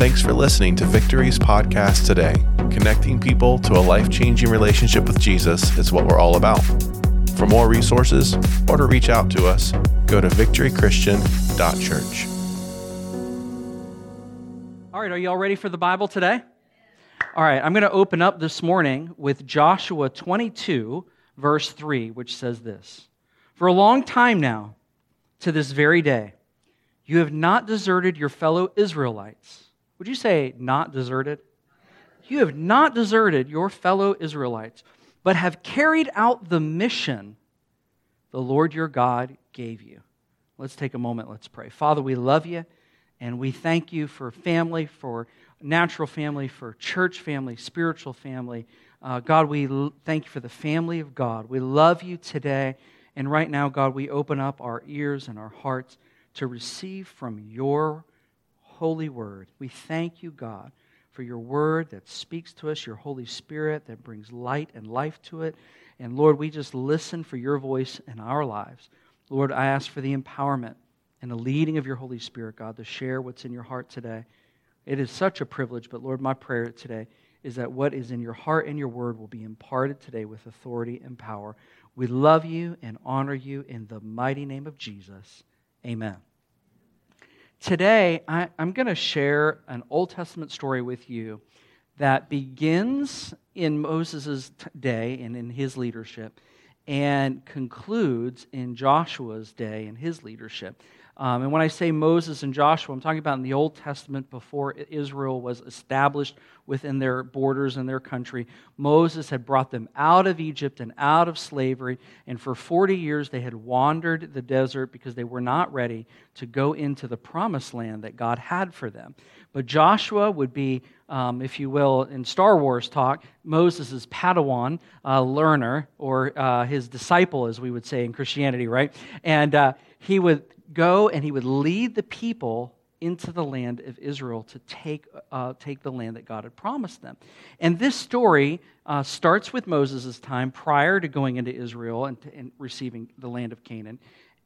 Thanks for listening to Victory's podcast today. Connecting people to a life changing relationship with Jesus is what we're all about. For more resources or to reach out to us, go to victorychristian.church. All right, are you all ready for the Bible today? All right, I'm going to open up this morning with Joshua 22, verse 3, which says this For a long time now, to this very day, you have not deserted your fellow Israelites. Would you say not deserted? You have not deserted your fellow Israelites, but have carried out the mission the Lord your God gave you. Let's take a moment, let's pray. Father, we love you and we thank you for family, for natural family, for church family, spiritual family. Uh, God, we l- thank you for the family of God. We love you today. And right now, God, we open up our ears and our hearts to receive from your holy word. We thank you, God, for your word that speaks to us, your Holy Spirit that brings light and life to it. And Lord, we just listen for your voice in our lives. Lord, I ask for the empowerment and the leading of your Holy Spirit, God, to share what's in your heart today. It is such a privilege, but Lord, my prayer today is that what is in your heart and your word will be imparted today with authority and power. We love you and honor you in the mighty name of Jesus. Amen. Today, I, am going to share an Old Testament story with you that begins in Moses' day and in his leadership and concludes in Joshua's day and his leadership. Um, and when I say Moses and Joshua, I'm talking about in the Old Testament before Israel was established within their borders and their country. Moses had brought them out of Egypt and out of slavery, and for 40 years they had wandered the desert because they were not ready to go into the promised land that God had for them. But Joshua would be, um, if you will, in Star Wars talk, Moses' Padawan uh, learner, or uh, his disciple, as we would say in Christianity, right? And uh, he would go and he would lead the people into the land of Israel to take, uh, take the land that God had promised them. And this story uh, starts with Moses' time prior to going into Israel and, to, and receiving the land of Canaan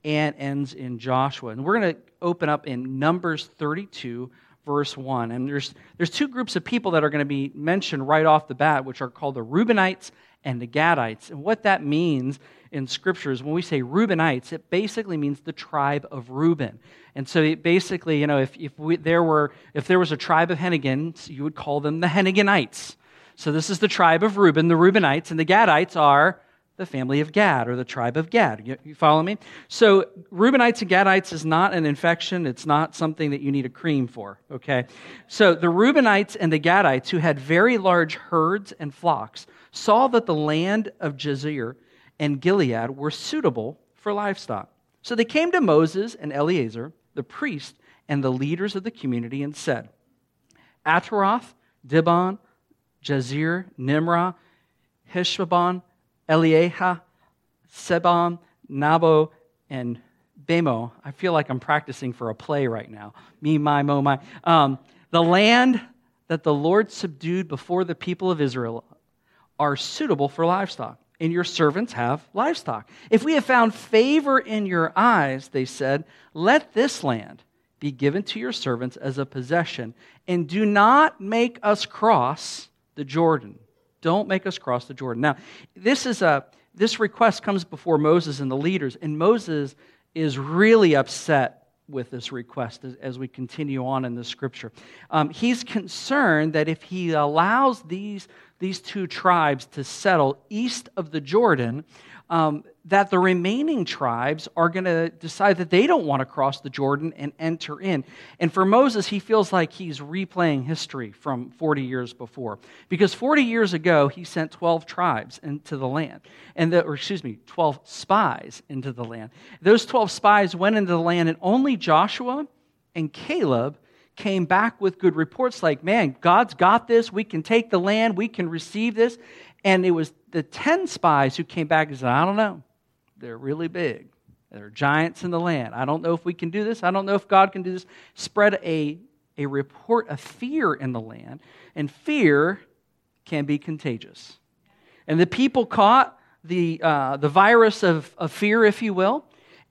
and ends in Joshua. And we're going to open up in Numbers 32, verse 1. And there's, there's two groups of people that are going to be mentioned right off the bat, which are called the Reubenites and the Gadites. And what that means in scriptures, when we say Reubenites, it basically means the tribe of Reuben. And so it basically, you know, if, if we, there were if there was a tribe of Hennegans, you would call them the Henneganites. So this is the tribe of Reuben, the Reubenites, and the Gadites are the family of Gad or the tribe of Gad. You, you, follow me? So, Reubenites and Gadites is not an infection. It's not something that you need a cream for, okay? So, the Reubenites and the Gadites, who had very large herds and flocks, saw that the land of Jazer and Gilead were suitable for livestock. So they came to Moses and Eleazar, the priest, and the leaders of the community and said, Ataroth, Dibon, Jazer, Nimrah, Heshbon, Elieha, Sebon, Nabo, and Bemo. I feel like I'm practicing for a play right now. Me, my, mo, my. Um, the land that the Lord subdued before the people of Israel are suitable for livestock and your servants have livestock. If we have found favor in your eyes, they said, let this land be given to your servants as a possession, and do not make us cross the Jordan. Don't make us cross the Jordan. Now, this is a this request comes before Moses and the leaders, and Moses is really upset with this request as, we continue on in the scripture. Um, he's concerned that if he allows these these two tribes to settle east of the Jordan, um, that the remaining tribes are going to decide that they don't want to cross the Jordan and enter in. And for Moses, he feels like he's replaying history from 40 years before. Because 40 years ago, he sent 12 tribes into the land, and the, or excuse me, 12 spies into the land. Those 12 spies went into the land, and only Joshua and Caleb came back with good reports like, man, God's got this. We can take the land. We can receive this. And it was the 10 spies who came back and said, I don't know. They're really big. There are giants in the land. I don't know if we can do this. I don't know if God can do this. Spread a, a report of fear in the land. And fear can be contagious. And the people caught the, uh, the virus of, of fear, if you will,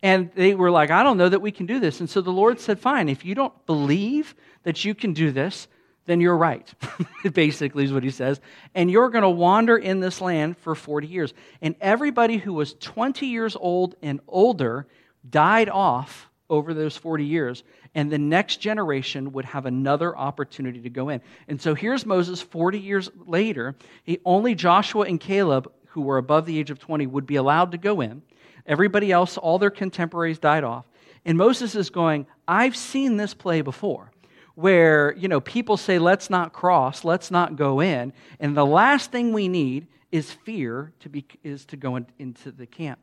And they were like, I don't know that we can do this. And so the Lord said, Fine, if you don't believe that you can do this, then you're right, basically, is what he says. And you're going to wander in this land for 40 years. And everybody who was 20 years old and older died off over those 40 years. And the next generation would have another opportunity to go in. And so here's Moses 40 years later. He, only Joshua and Caleb, who were above the age of 20, would be allowed to go in. Everybody else, all their contemporaries died off. And Moses is going, I've seen this play before where, you know, people say, let's not cross, let's not go in. And the last thing we need is fear to be, is to go in, into the camp.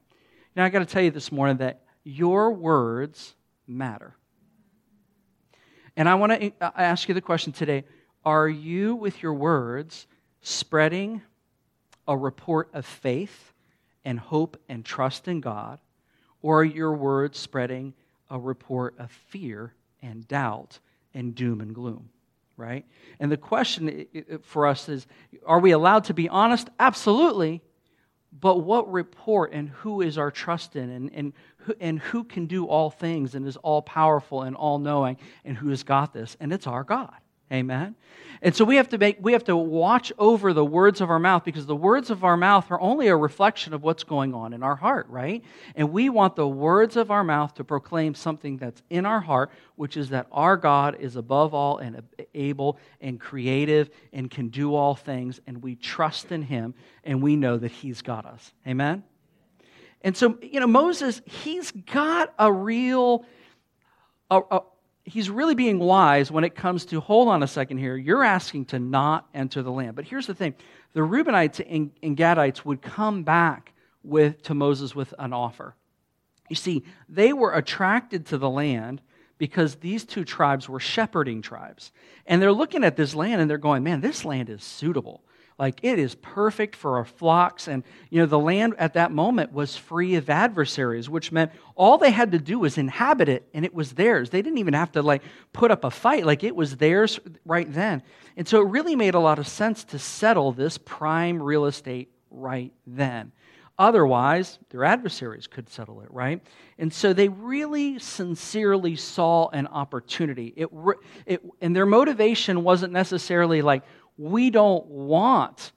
Now, I got to tell you this morning that your words matter. And I want to uh, ask you the question today Are you, with your words, spreading a report of faith and hope and trust in God? Or are your words spreading a report of fear and doubt and doom and gloom, right? And the question for us is are we allowed to be honest? Absolutely. But what report and who is our trust in and, and, and who can do all things and is all powerful and all knowing and who has got this? And it's our God. Amen. And so we have to make we have to watch over the words of our mouth because the words of our mouth are only a reflection of what's going on in our heart, right? And we want the words of our mouth to proclaim something that's in our heart, which is that our God is above all and able and creative and can do all things and we trust in him and we know that he's got us. Amen. And so, you know, Moses, he's got a real a, a, he's really being wise when it comes to hold on a second here. You're asking to not enter the land. But here's the thing the Reubenites and, Gadites would come back with, to Moses with an offer. You see, they were attracted to the land because these two tribes were shepherding tribes. And they're looking at this land and they're going, man, this land is suitable. Like it is perfect for our flocks. And, you know, the land at that moment was free of adversaries, which meant all they had to do was inhabit it and it was theirs. They didn't even have to like put up a fight. Like it was theirs right then. And so it really made a lot of sense to settle this prime real estate right then. Otherwise, their adversaries could settle it, right? And so they really sincerely saw an opportunity. It, it, and their motivation wasn't necessarily like, we don't want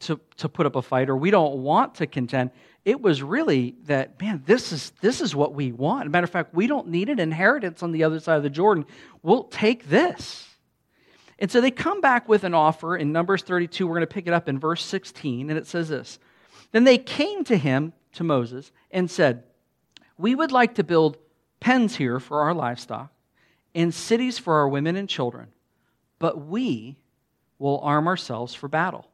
to, to put up a fight or we don't want to contend. It was really that, man, this is, this is what we want. matter of fact, we don't need an inheritance on the other side of the Jordan. We'll take this. And so they come back with an offer in Numbers 32. We're going to pick it up in verse 16, and it says this Then they came to him, to Moses, and said, We would like to build pens here for our livestock and cities for our women and children, but we will arm ourselves for battle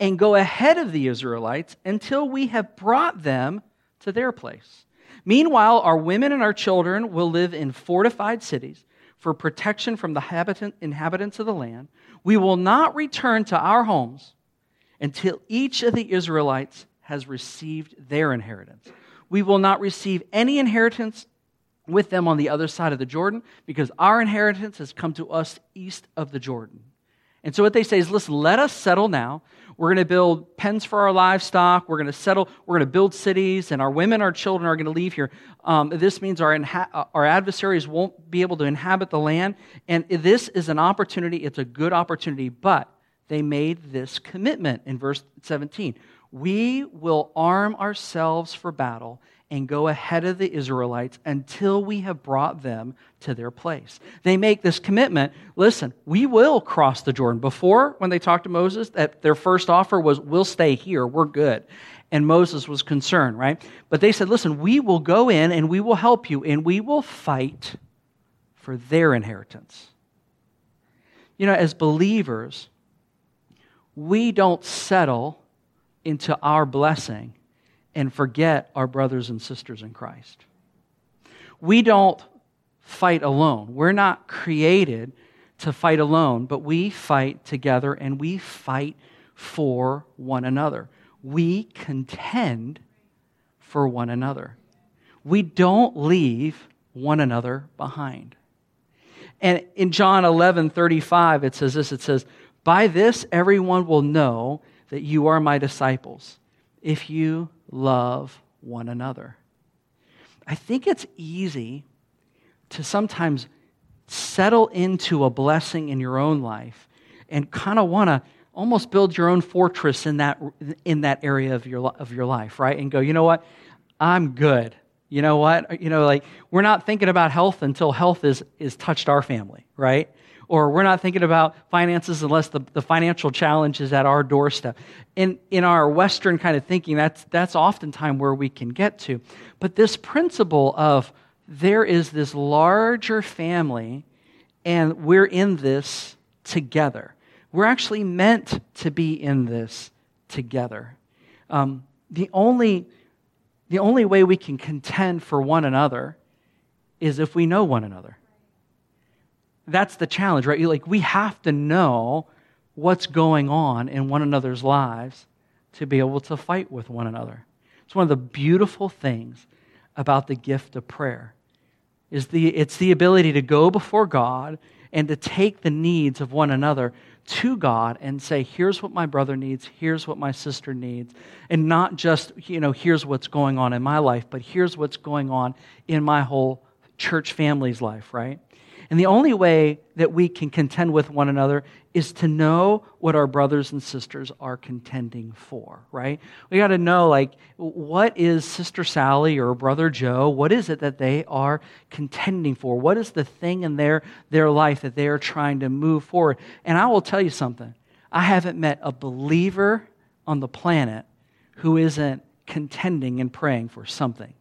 and go ahead of the Israelites until we have brought them to their place. Meanwhile, our women and our children will live in fortified cities for protection from the inhabitants of the land. We will not return to our homes until each of the Israelites has received their inheritance. We will not receive any inheritance with them on the other side of the Jordan because our inheritance has come to us east of the Jordan. And so what they say is, listen, let us settle now. We're going to build pens for our livestock. We're going to settle. We're going to build cities, and our women, our children are going to leave here. Um, this means our, inha- our adversaries won't be able to inhabit the land. And this is an opportunity. It's a good opportunity. But they made this commitment in verse 17 We will arm ourselves for battle and go ahead of the Israelites until we have brought them to their place. They make this commitment listen, we will cross the Jordan. Before, when they talked to Moses, that their first offer was, we'll stay here, we're good. And Moses was concerned, right? But they said, listen, we will go in and we will help you and we will fight for their inheritance. You know, as believers, we don't settle into our blessing and forget our brothers and sisters in Christ. We don't fight alone. We're not created to fight alone, but we fight together and we fight for one another. We contend for one another. We don't leave one another behind. And in John 11 35, it says this it says, By this everyone will know that you are my disciples, if you love one another. I think it's easy to sometimes settle into a blessing in your own life and kind of want to almost build your own fortress in that, in that area of your, of your life, right? And go, you know what? I'm good. You know what? You know, like we're not thinking about health until health is, is touched our family, right? Or we're not thinking about finances unless the, the financial challenge is at our doorstep. In, in our Western kind of thinking, that's, that's oftentimes where we can get to. But this principle of there is this larger family and we're in this together. We're actually meant to be in this together. Um, the, only, the only way we can contend for one another is if we know one another. That's the challenge, right? Like, we have to know what's going on in one another's lives to be able to fight with one another. It's one of the beautiful things about the gift of prayer is the, it's the ability to go before God and to take the needs of one another to God and say, here's what my brother needs, here's what my sister needs. And not just, you know, here's what's going on in my life, but here's what's going on in my whole church family's life, right? And the only way that we can contend with one another is to know what our brothers and sisters are contending for, right? We got to know, like, what is Sister Sally or Brother Joe? What is it that they are contending for? What is the thing in their, their life that they are trying to move forward? And I will tell you something I haven't met a believer on the planet who isn't contending and praying for something,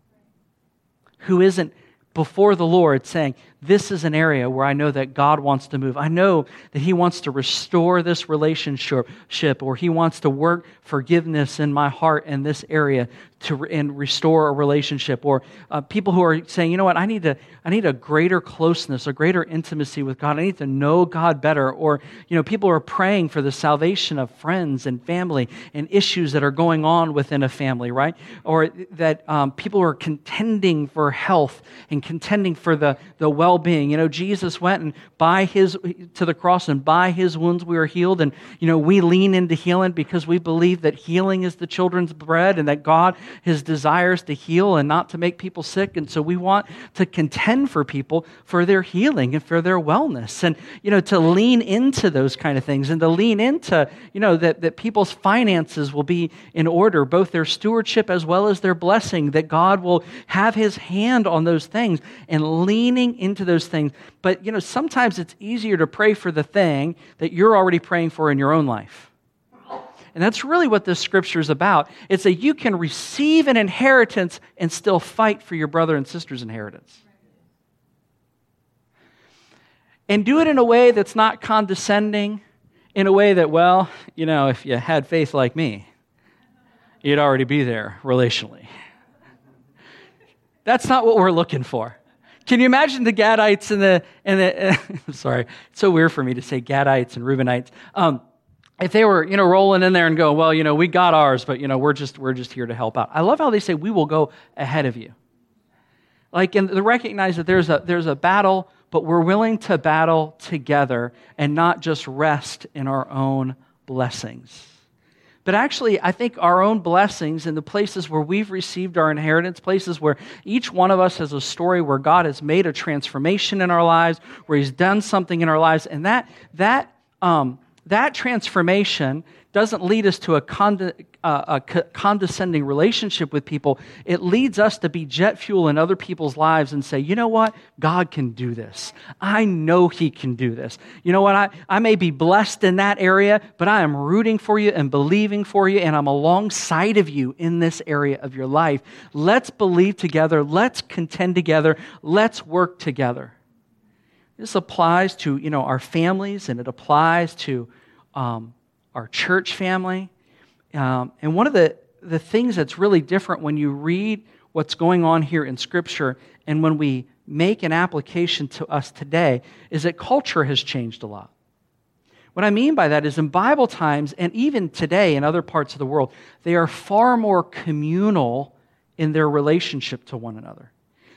who isn't before the Lord saying, This is an area where I know that God wants to move. I know that He wants to restore this relationship, or He wants to work forgiveness in my heart in this area to and restore a relationship. Or uh, people who are saying, You know what, I need, to, I need a greater closeness, a greater intimacy with God. I need to know God better. Or, you know, people are praying for the salvation of friends and family and issues that are going on within a family, right? Or that um, people are contending for health and contending for the, the well being. You know, Jesus went and by his, to the cross, and by his wounds we are healed. And, you know, we lean into healing because we believe that healing is the children's bread and that God, his desires to heal and not to make people sick. And so we want to contend for people for their healing and for their wellness. And, you know, to lean into those kind of things and to lean into, you know, that, that people's finances will be in order, both their stewardship as well as their blessing, that God will have his hand on those things and leaning into those things. But, you know, sometimes it's easier to pray for the thing that you're already praying for in your own life. And that's really what this scripture is about. It's that you can receive an inheritance and still fight for your brother and sister's inheritance. And do it in a way that's not condescending, in a way that, well, you know, if you had faith like me, you'd already be there relationally. That's not what we're looking for. Can you imagine the Gadites and the, and the sorry, it's so weird for me to say Gadites and Reubenites. Um, if they were, you know, rolling in there and go, well, you know, we got ours, but, you know, we're just, we're just here to help out. I love how they say, we will go ahead of you. Like, and they recognize that there's a, there's a battle, but we're willing to battle together and not just rest in our own blessings. But actually, I think our own blessings in the places where we've received our inheritance, places where each one of us has a story where God has made a transformation in our lives, where He's done something in our lives, and that, that, um, that transformation doesn't lead us to a, conde- uh, a condescending relationship with people. It leads us to be jet fuel in other people's lives and say, you know what? God can do this. I know He can do this. You know what? I, I may be blessed in that area, but I am rooting for you and believing for you, and I'm alongside of you in this area of your life. Let's believe together. Let's contend together. Let's work together. This applies to you know our families, and it applies to um, our church family. Um, and one of the, the things that's really different when you read what's going on here in Scripture and when we make an application to us today is that culture has changed a lot. What I mean by that is in Bible times, and even today in other parts of the world, they are far more communal in their relationship to one another.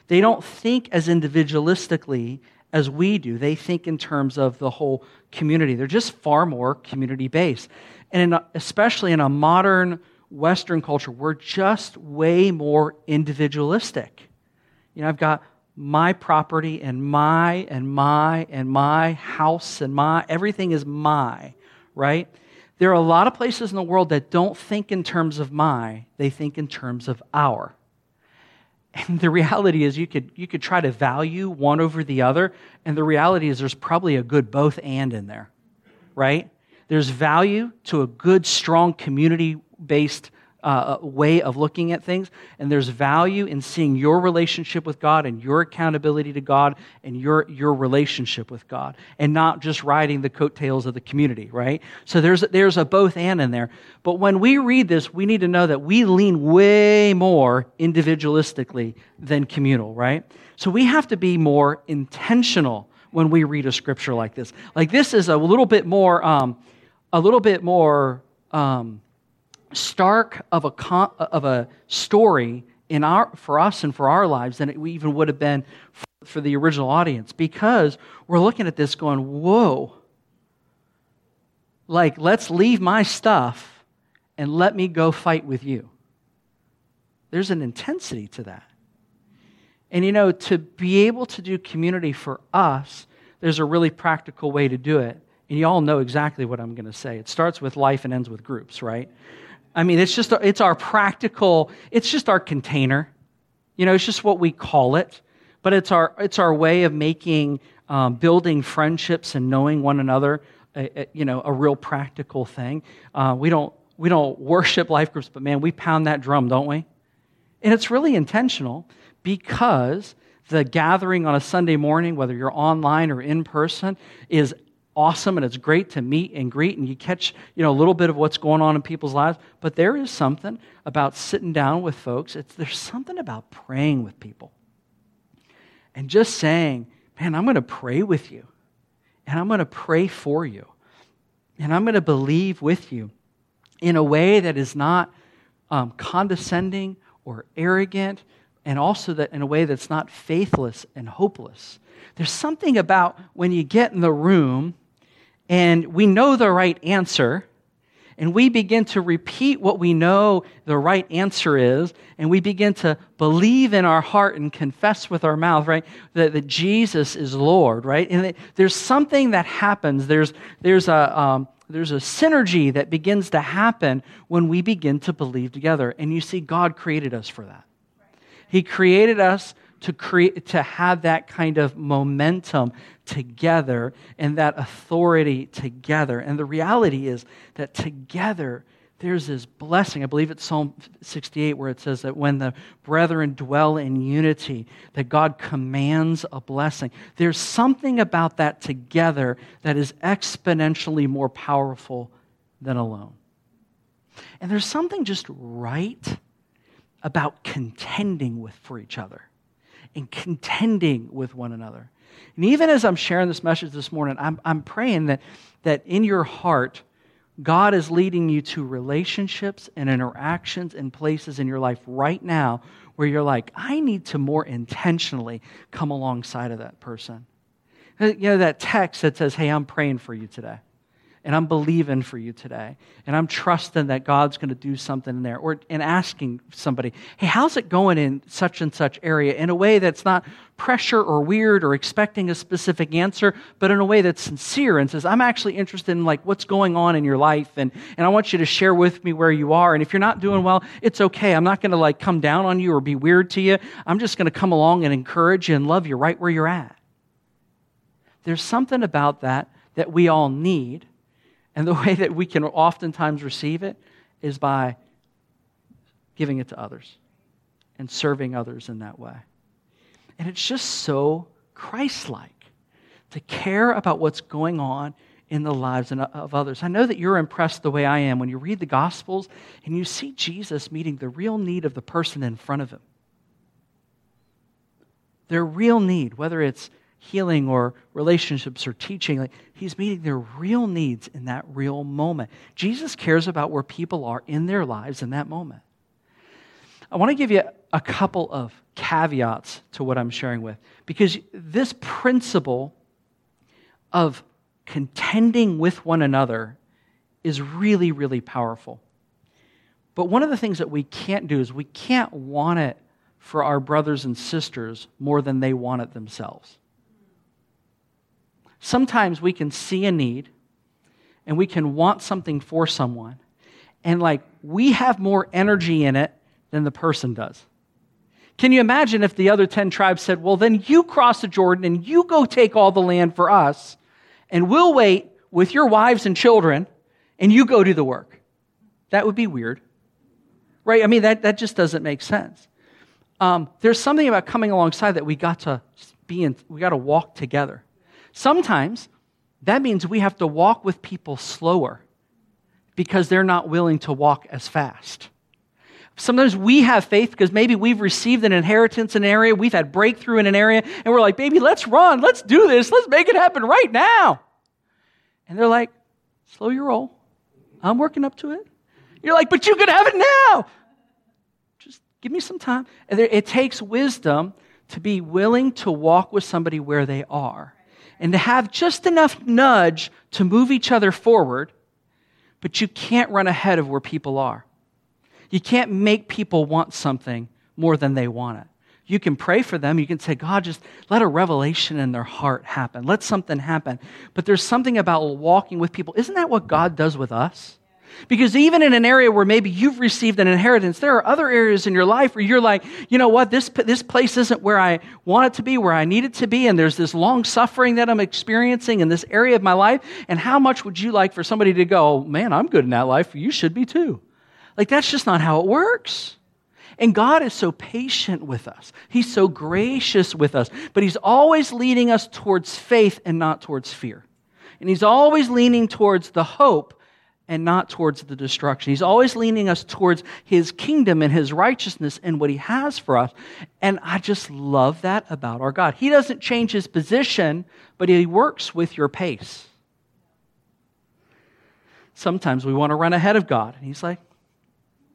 They don't think as individualistically as we do. They think in terms of the whole community. They're just far more community based. And in especially in a modern Western culture, we're just way more individualistic. You know, I've got my property and my and my and my house and my everything is my, right? There are a lot of places in the world that don't think in terms of my, they think in terms of our. And the reality is you could you could try to value one over the other, and the reality is there's probably a good both and in there. Right? There's value to a good, strong community based uh, way of looking at things, and there's value in seeing your relationship with God and your accountability to God and your, your relationship with God, and not just riding the coattails of the community, right? So there's, there's a both and in there. But when we read this, we need to know that we lean way more individualistically than communal, right? So we have to be more intentional when we read a scripture like this. Like this is a little bit more, um, a little bit more. Um, stark of a, con- of a story in our, for us and for our lives than it even would have been for, for the original audience because we're looking at this going, whoa. Like, let's leave my stuff and let me go fight with you. There's an intensity to that. And you know, to be able to do community for us, there's a really practical way to do it. And you all know exactly what I'm going to say. It starts with life and ends with groups, right? I mean, it's just it's our practical, it's just our container. You know, it's just what we call it. But it's our it's our way of making um, building friendships and knowing one another. A, a, you know, a real practical thing. Uh, we don't we don't worship life groups, but man, we pound that drum, don't we? And it's really intentional because the gathering on a Sunday morning, whether you're online or in person, is awesome and it's great to meet and greet and you catch you know a little bit of what's going on in people's lives. But there is something about sitting down with folks. It's, there's something about praying with people and just saying man i'm going to pray with you and i'm going to pray for you and i'm going to believe with you in a way that is not um, condescending or arrogant and also that in a way that's not faithless and hopeless. There's something about when you get in the room and we know the right answer, and we begin to repeat what we know the right answer is, and we begin to believe in our heart and confess with our mouth, right, that, that Jesus is Lord, right? And there's something that happens. There's, there's, a, um, there's a synergy that begins to happen when we begin to believe together. And you see, God created us for that. He created us to create to have that kind of momentum together and that authority together. And the reality is that together there's this blessing. I believe it's Psalm 68 where it says that when the brethren dwell in unity, that God commands a blessing. There's something about that together that is exponentially more powerful than alone. And there's something just right about contending with for each other and contending with one another. And even as I'm sharing this message this morning, I'm, I'm praying that, that in your heart, God is leading you to relationships and interactions and places in your life right now where you're like, I need to more intentionally come alongside of that person. You know, that text that says, Hey, I'm praying for you today and I'm believing for you today. And I'm trusting that God's going to do something in there. Or in asking somebody, hey, how's it going in such and such area? In a way that's not pressure or weird or expecting a specific answer, but in a way that's sincere and says, I'm actually interested in like what's going on in your life and, and I want you to share with me where you are. And if you're not doing well, it's okay. I'm not going to like come down on you or be weird to you. I'm just going to come along and encourage you and love you right where you're at. There's something about that that we all need and the way that we can oftentimes receive it is by giving it to others and serving others in that way. And it's just so Christ like to care about what's going on in the lives uh, of others. I know that you're impressed the way I am when you read the Gospels and you see Jesus meeting the real need of the person in front of him. Their real need, whether it's healing or relationships or teaching. Like, he's meeting their real needs in that real moment. Jesus cares about where people are in their lives in that moment. I want to give you a couple of caveats to what I'm sharing with because this principle of contending with one another is really, really powerful. But one of the things that we can't do is we can't want it for our brothers and sisters more than they want it themselves. Sometimes we can see a need and we can want something for someone, and like we have more energy in it than the person does. Can you imagine if the other 10 tribes said, Well, then you cross the Jordan and you go take all the land for us, and we'll wait with your wives and children, and you go do the work? That would be weird. Right? I mean, that, that just doesn't make sense. Um, there's something about coming alongside that we got to be in, we got to walk together. Sometimes that means we have to walk with people slower because they're not willing to walk as fast. Sometimes we have faith because maybe we've received an inheritance in an area, we've had breakthrough in an area, and we're like, baby, let's run, let's do this, let's make it happen right now. And they're like, slow your roll. I'm working up to it. You're like, but you can have it now. Just give me some time. And it takes wisdom to be willing to walk with somebody where they are and to have just enough nudge to move each other forward, but you can't run ahead of where people are. You can't make people want something more than they want it. You can pray for them. You can say, God, just let a revelation in their heart happen. Let something happen. But there's something about walking with people. Isn't that what God does with us? Because even in an area where maybe you've received an inheritance, there are other areas in your life where you're like, you know what, this, this place isn't where I want it to be, where I need it to be, and there's this long suffering that I'm experiencing in this area of my life. And how much would you like for somebody to go, man, I'm good in that life, you should be too? Like, that's just not how it works. And God is so patient with us. He's so gracious with us, but He's always leading us towards faith and not towards fear. And He's always leaning towards the hope and not towards the destruction. He's always leaning us towards his kingdom and his righteousness and what he has for us. And I just love that about our God. He doesn't change his position, but he works with your pace. Sometimes we want to run ahead of God. And he's like,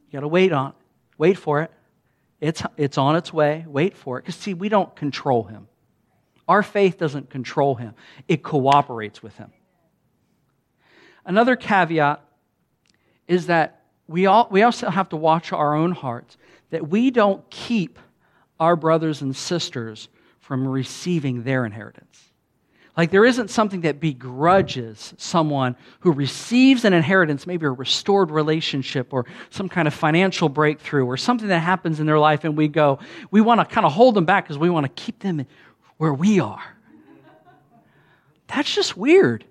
you got to wait on it. Wait for it. It's, it's on its way. Wait for it. Because, see, we don't control him. Our faith doesn't control him, it cooperates with him. Another caveat is that we, all, we also have to watch our own hearts, that we don't keep our brothers and sisters from receiving their inheritance. Like there isn't something that begrudges someone who receives an inheritance, maybe a restored relationship or some kind of financial breakthrough or something that happens in their life, and we go, we want to kind of hold them back because we want to keep them where we are. That's just weird.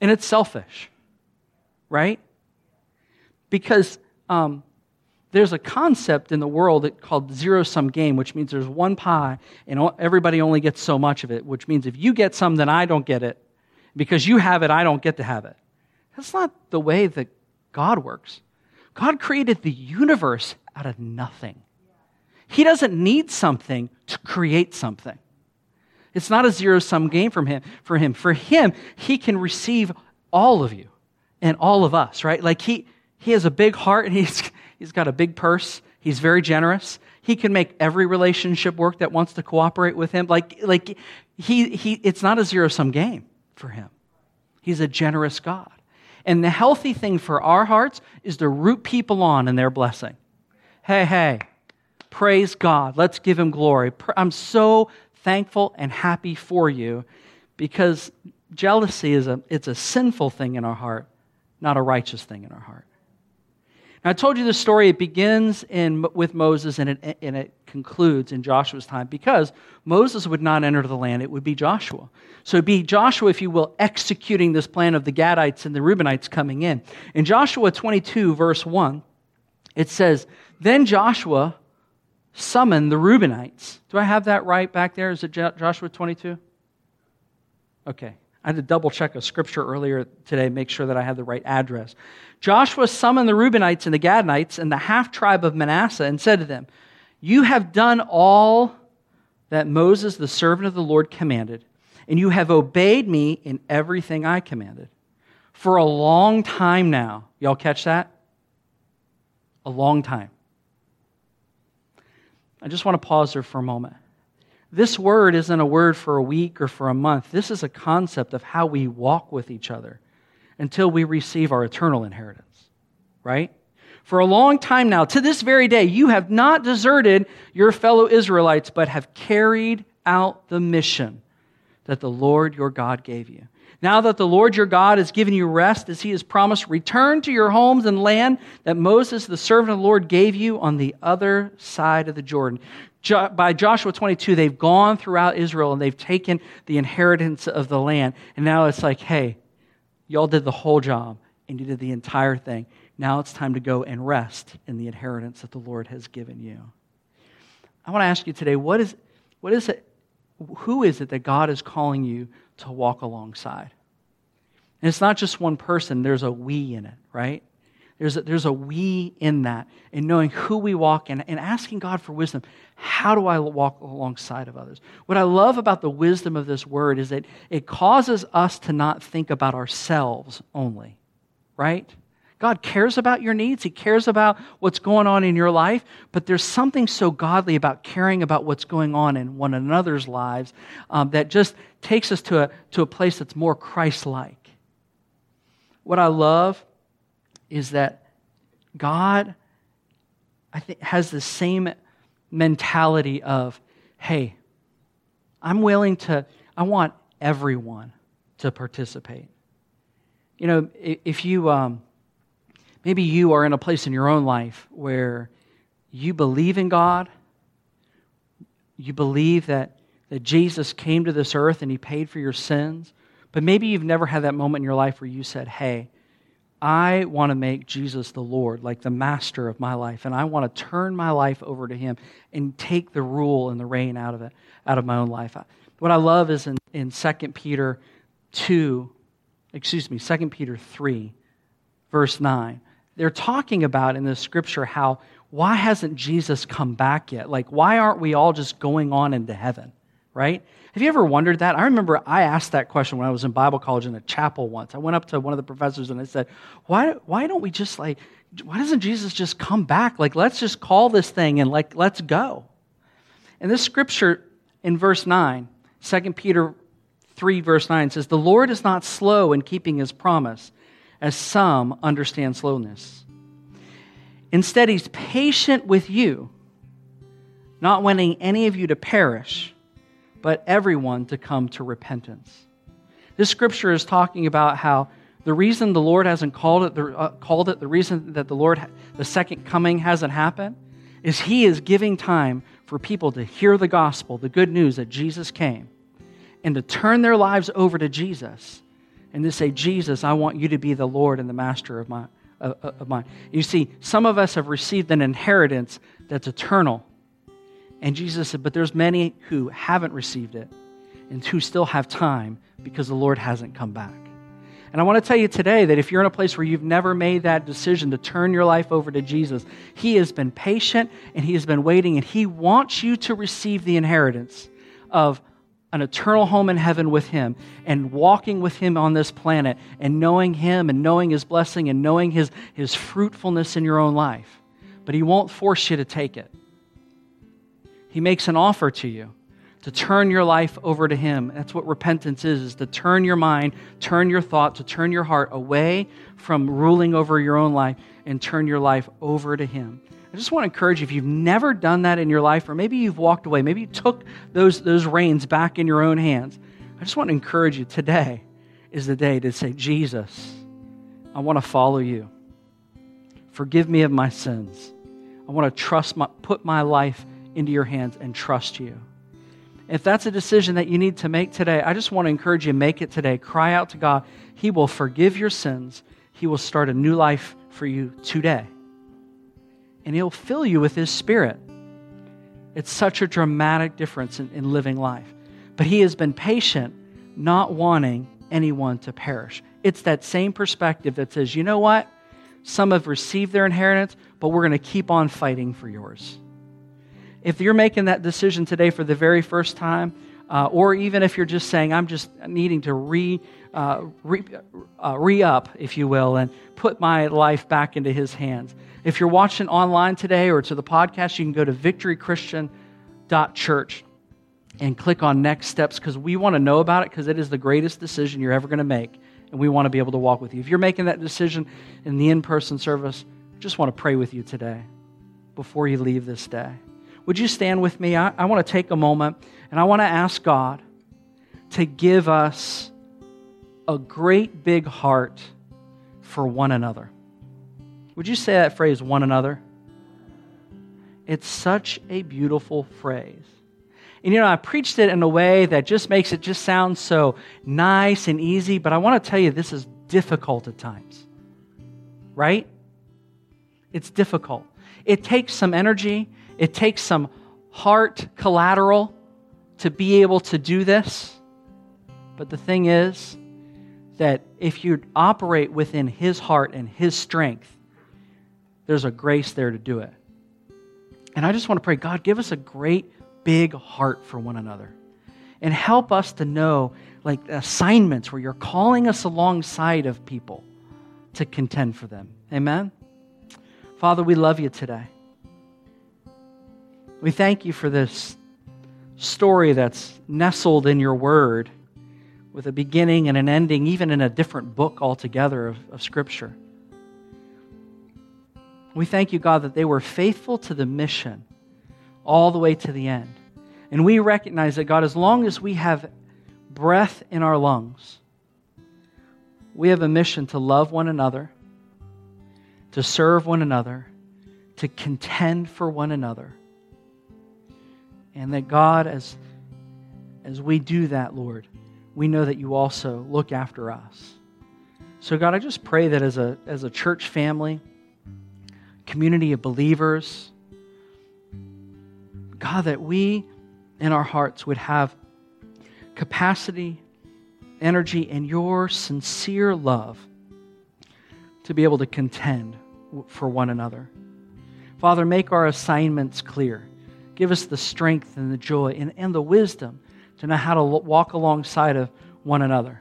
And it's selfish, right? Because um, there's a concept in the world called zero sum game, which means there's one pie and everybody only gets so much of it, which means if you get some, then I don't get it. Because you have it, I don't get to have it. That's not the way that God works. God created the universe out of nothing. He doesn't need something to create something. It's not a zero sum game from him, for him. For him, he can receive all of you and all of us, right? Like he, he has a big heart and he's, he's got a big purse. He's very generous. He can make every relationship work that wants to cooperate with him. Like, like he, he, it's not a zero sum game for him. He's a generous God. And the healthy thing for our hearts is to root people on in their blessing. Hey, hey, praise God. Let's give him glory. I'm so thankful and happy for you because jealousy is a, it's a sinful thing in our heart, not a righteous thing in our heart. Now, I told you the story. It begins in, with Moses and it, and it concludes in Joshua's time because Moses would not enter the land. It would be Joshua. So it'd be Joshua, if you will, executing this plan of the Gadites and the Reubenites coming in. In Joshua 22, verse 1, it says, Then Joshua summon the Reubenites. Do I have that right back there? Is it Joshua 22? Okay. I had to double check a scripture earlier today, make sure that I had the right address. Joshua summoned the Reubenites and the Gadites and the half tribe of Manasseh and said to them, You have done all that Moses, the servant of the Lord, commanded, and you have obeyed me in everything I commanded. For a long time now. Y'all catch that? A long time. I just want to pause there for a moment. This word isn't a word for a week or for a month. This is a concept of how we walk with each other until we receive our eternal inheritance, right? For a long time now, to this very day, you have not deserted your fellow Israelites, but have carried out the mission that the Lord your God gave you. Now that the Lord your God has given you rest as he has promised, return to your homes and land that Moses, the servant of the Lord, gave you on the other side of the Jordan. Jo- by Joshua 22, they've gone throughout Israel and they've taken the inheritance of the land. And now it's like, hey, y'all did the whole job and you did the entire thing. Now it's time to go and rest in the inheritance that the Lord has given you. I want to ask you today what is, what is it, who is it that God is calling you to walk alongside? And it's not just one person, there's a we in it, right? There's a, there's a we in that, in knowing who we walk in and asking God for wisdom. How do I walk alongside of others? What I love about the wisdom of this word is that it causes us to not think about ourselves only, right? God cares about your needs. He cares about what's going on in your life, but there's something so godly about caring about what's going on in one another's lives um, that just takes us to a, to a place that's more Christ like. What I love is that God, I think, has the same mentality of, hey, I'm willing to, I want everyone to participate. You know, if you, um, Maybe you are in a place in your own life where you believe in God, you believe that, that Jesus came to this earth and he paid for your sins, but maybe you've never had that moment in your life where you said, Hey, I want to make Jesus the Lord, like the master of my life, and I want to turn my life over to him and take the rule and the reign out of it, out of my own life. What I love is in, in 2 Peter 2, excuse me, 2 Peter 3, verse 9 they're talking about in the scripture how why hasn't Jesus come back yet? Like, why aren't we all just going on into heaven, right? Have you ever wondered that? I remember I asked that question when I was in Bible college in a chapel once. I went up to one of the professors and I said, why, why don't we just like, why doesn't Jesus just come back? Like, let's just call this thing and like, let's go. And this scripture in verse 9, 2 Peter 3, verse 9 says, The Lord is not slow in keeping his promise as some understand slowness. Instead, he's patient with you, not wanting any of you to perish, but everyone to come to repentance. This scripture is talking about how the reason the Lord hasn't called it, the, uh, called it, the reason that the Lord, the second coming hasn't happened, is He is giving time for people to hear the gospel, the good news that Jesus came, and to turn their lives over to Jesus and to say, Jesus, I want you to be the Lord and the master of, my, of mine. You see, some of us have received an inheritance that's eternal. And Jesus said, but there's many who haven't received it and who still have time because the Lord hasn't come back. And I want to tell you today that if you're in a place where you've never made that decision to turn your life over to Jesus, He has been patient and He has been waiting, and He wants you to receive the inheritance of an eternal home in heaven with Him and walking with Him on this planet and knowing Him and knowing His blessing and knowing His, his fruitfulness in your own life. But He won't force you to take it. He makes an offer to you to turn your life over to Him. That's what repentance is, is to turn your mind, turn your thought, to turn your heart away from ruling over your own life and turn your life over to Him. I just want to encourage you if you've never done that in your life, or maybe you've walked away, maybe you took those, those reins back in your own hands. I just want to encourage you today is the day to say, Jesus, I want to follow you. Forgive me of my sins. I want to trust my, put my life into your hands and trust you. If that's a decision that you need to make today, I just want to encourage you make it today. Cry out to God. He will forgive your sins. He will start a new life for you today and He'll fill you with His Spirit. It's such a dramatic difference in, in living life. But He has been patient, not wanting anyone to perish. It's that same perspective that says, you know what? Some have received their inheritance, but we're going to keep on fighting for yours. If you're making that decision today for the very first time, uh, or even if you're just saying, I'm just needing to re, uh, re, uh, re up, if you will, and put my life back into His hands, if you're watching online today or to the podcast, you can go to victorychristian.church and click on next steps because we want to know about it because it is the greatest decision you're ever going to make. And we want to be able to walk with you. If you're making that decision in the in person service, just want to pray with you today before you leave this day. Would you stand with me? I, I want to take a moment and I want to ask God to give us a great big heart for one another. Would you say that phrase, one another? It's such a beautiful phrase. And you know, I preached it in a way that just makes it just sound so nice and easy, but I want to tell you this is difficult at times. Right? It's difficult. It takes some energy, it takes some heart collateral to be able to do this. But the thing is that if you operate within His heart and His strength, there's a grace there to do it. And I just want to pray, God, give us a great big heart for one another. And help us to know, like, assignments where you're calling us alongside of people to contend for them. Amen? Father, we love you today. We thank you for this story that's nestled in your word with a beginning and an ending, even in a different book altogether of, of Scripture. We thank you, God, that they were faithful to the mission all the way to the end. And we recognize that, God, as long as we have breath in our lungs, we have a mission to love one another, to serve one another, to contend for one another. And that, God, as, as we do that, Lord, we know that you also look after us. So, God, I just pray that as a, as a church family, community of believers, God, that we in our hearts would have capacity, energy, and your sincere love to be able to contend for one another. Father, make our assignments clear. Give us the strength and the joy and, and the wisdom to know how to walk alongside of one another.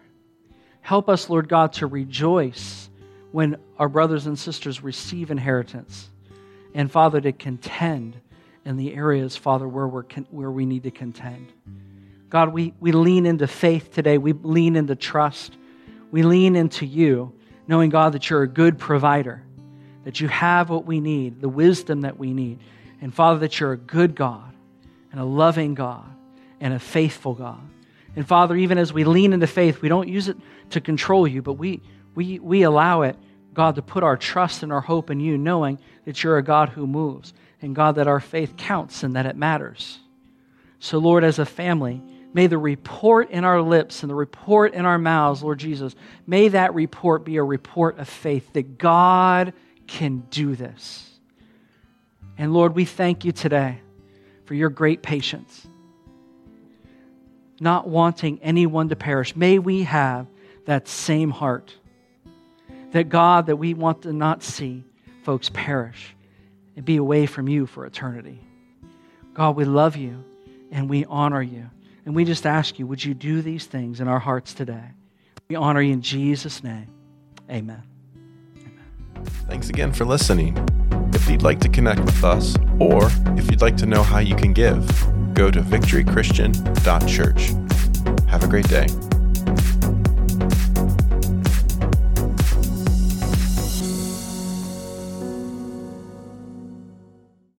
Help us, Lord God, to rejoice when our brothers and sisters receive inheritance. And Father, to contend in the areas, Father, where, we're con- where we need to contend. God, we, we lean into faith today. We lean into trust. We lean into you, knowing, God, that you're a good provider, that you have what we need, the wisdom that we need. And Father, that you're a good God and a loving God and a faithful God. And Father, even as we lean into faith, we don't use it to control you, but we, we, we allow it, God, to put our trust and our hope in you, knowing that you're a God who moves and God, that our faith counts and that it matters. So, Lord, as a family, may the report in our lips and the report in our mouths, Lord Jesus, may that report be a report of faith that God can do this. And Lord, we thank you today for your great patience, not wanting anyone to perish. May we have that same heart. That God, that we want to not see folks perish, and be away from you for eternity. God, we love you and we honor you. And we just ask you, would you do these things in our hearts today? We honor you in Jesus' name. Amen. Thanks again for listening. If you'd like to connect with us, or if you'd like to know how you can give, go to victorychristian.church. Have a great day.